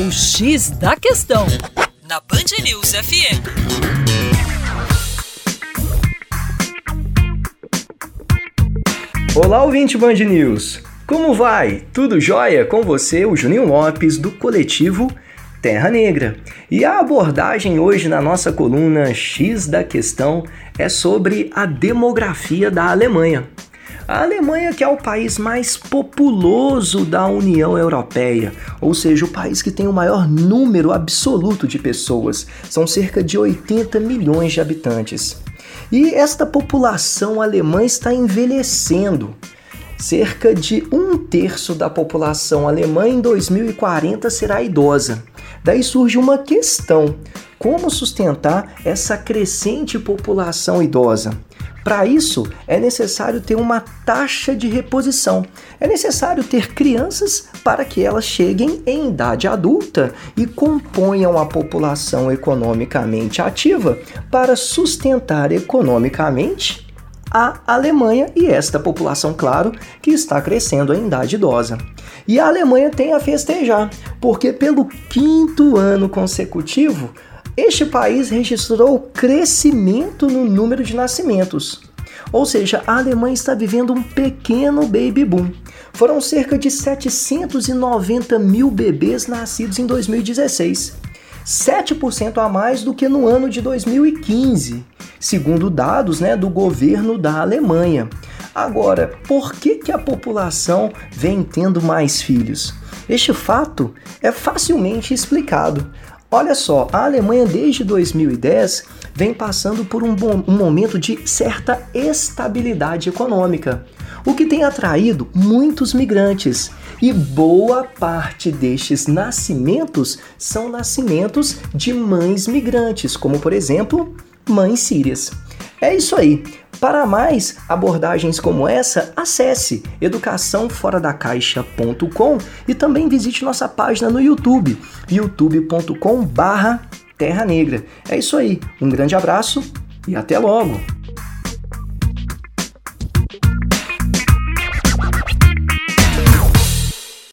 O X da Questão, na Band News FM. Olá, ouvinte Band News! Como vai? Tudo jóia? Com você, o Juninho Lopes, do coletivo Terra Negra. E a abordagem hoje na nossa coluna X da Questão é sobre a demografia da Alemanha. A Alemanha, que é o país mais populoso da União Europeia, ou seja, o país que tem o maior número absoluto de pessoas, são cerca de 80 milhões de habitantes. E esta população alemã está envelhecendo. Cerca de um terço da população alemã em 2040 será idosa. Daí surge uma questão: como sustentar essa crescente população idosa? Para isso, é necessário ter uma taxa de reposição. É necessário ter crianças para que elas cheguem em idade adulta e componham a população economicamente ativa para sustentar economicamente a Alemanha e esta população, claro, que está crescendo em idade idosa. E a Alemanha tem a festejar, porque pelo quinto ano consecutivo este país registrou crescimento no número de nascimentos. Ou seja, a Alemanha está vivendo um pequeno baby boom. Foram cerca de 790 mil bebês nascidos em 2016, 7% a mais do que no ano de 2015, segundo dados né, do governo da Alemanha. Agora, por que, que a população vem tendo mais filhos? Este fato é facilmente explicado. Olha só, a Alemanha desde 2010 vem passando por um, bom, um momento de certa estabilidade econômica, o que tem atraído muitos migrantes. E boa parte destes nascimentos são nascimentos de mães migrantes, como por exemplo, mães sírias. É isso aí. Para mais abordagens como essa, acesse educaçãoforadacaixa.com e também visite nossa página no YouTube, youtube.com/terra negra. É isso aí. Um grande abraço e até logo.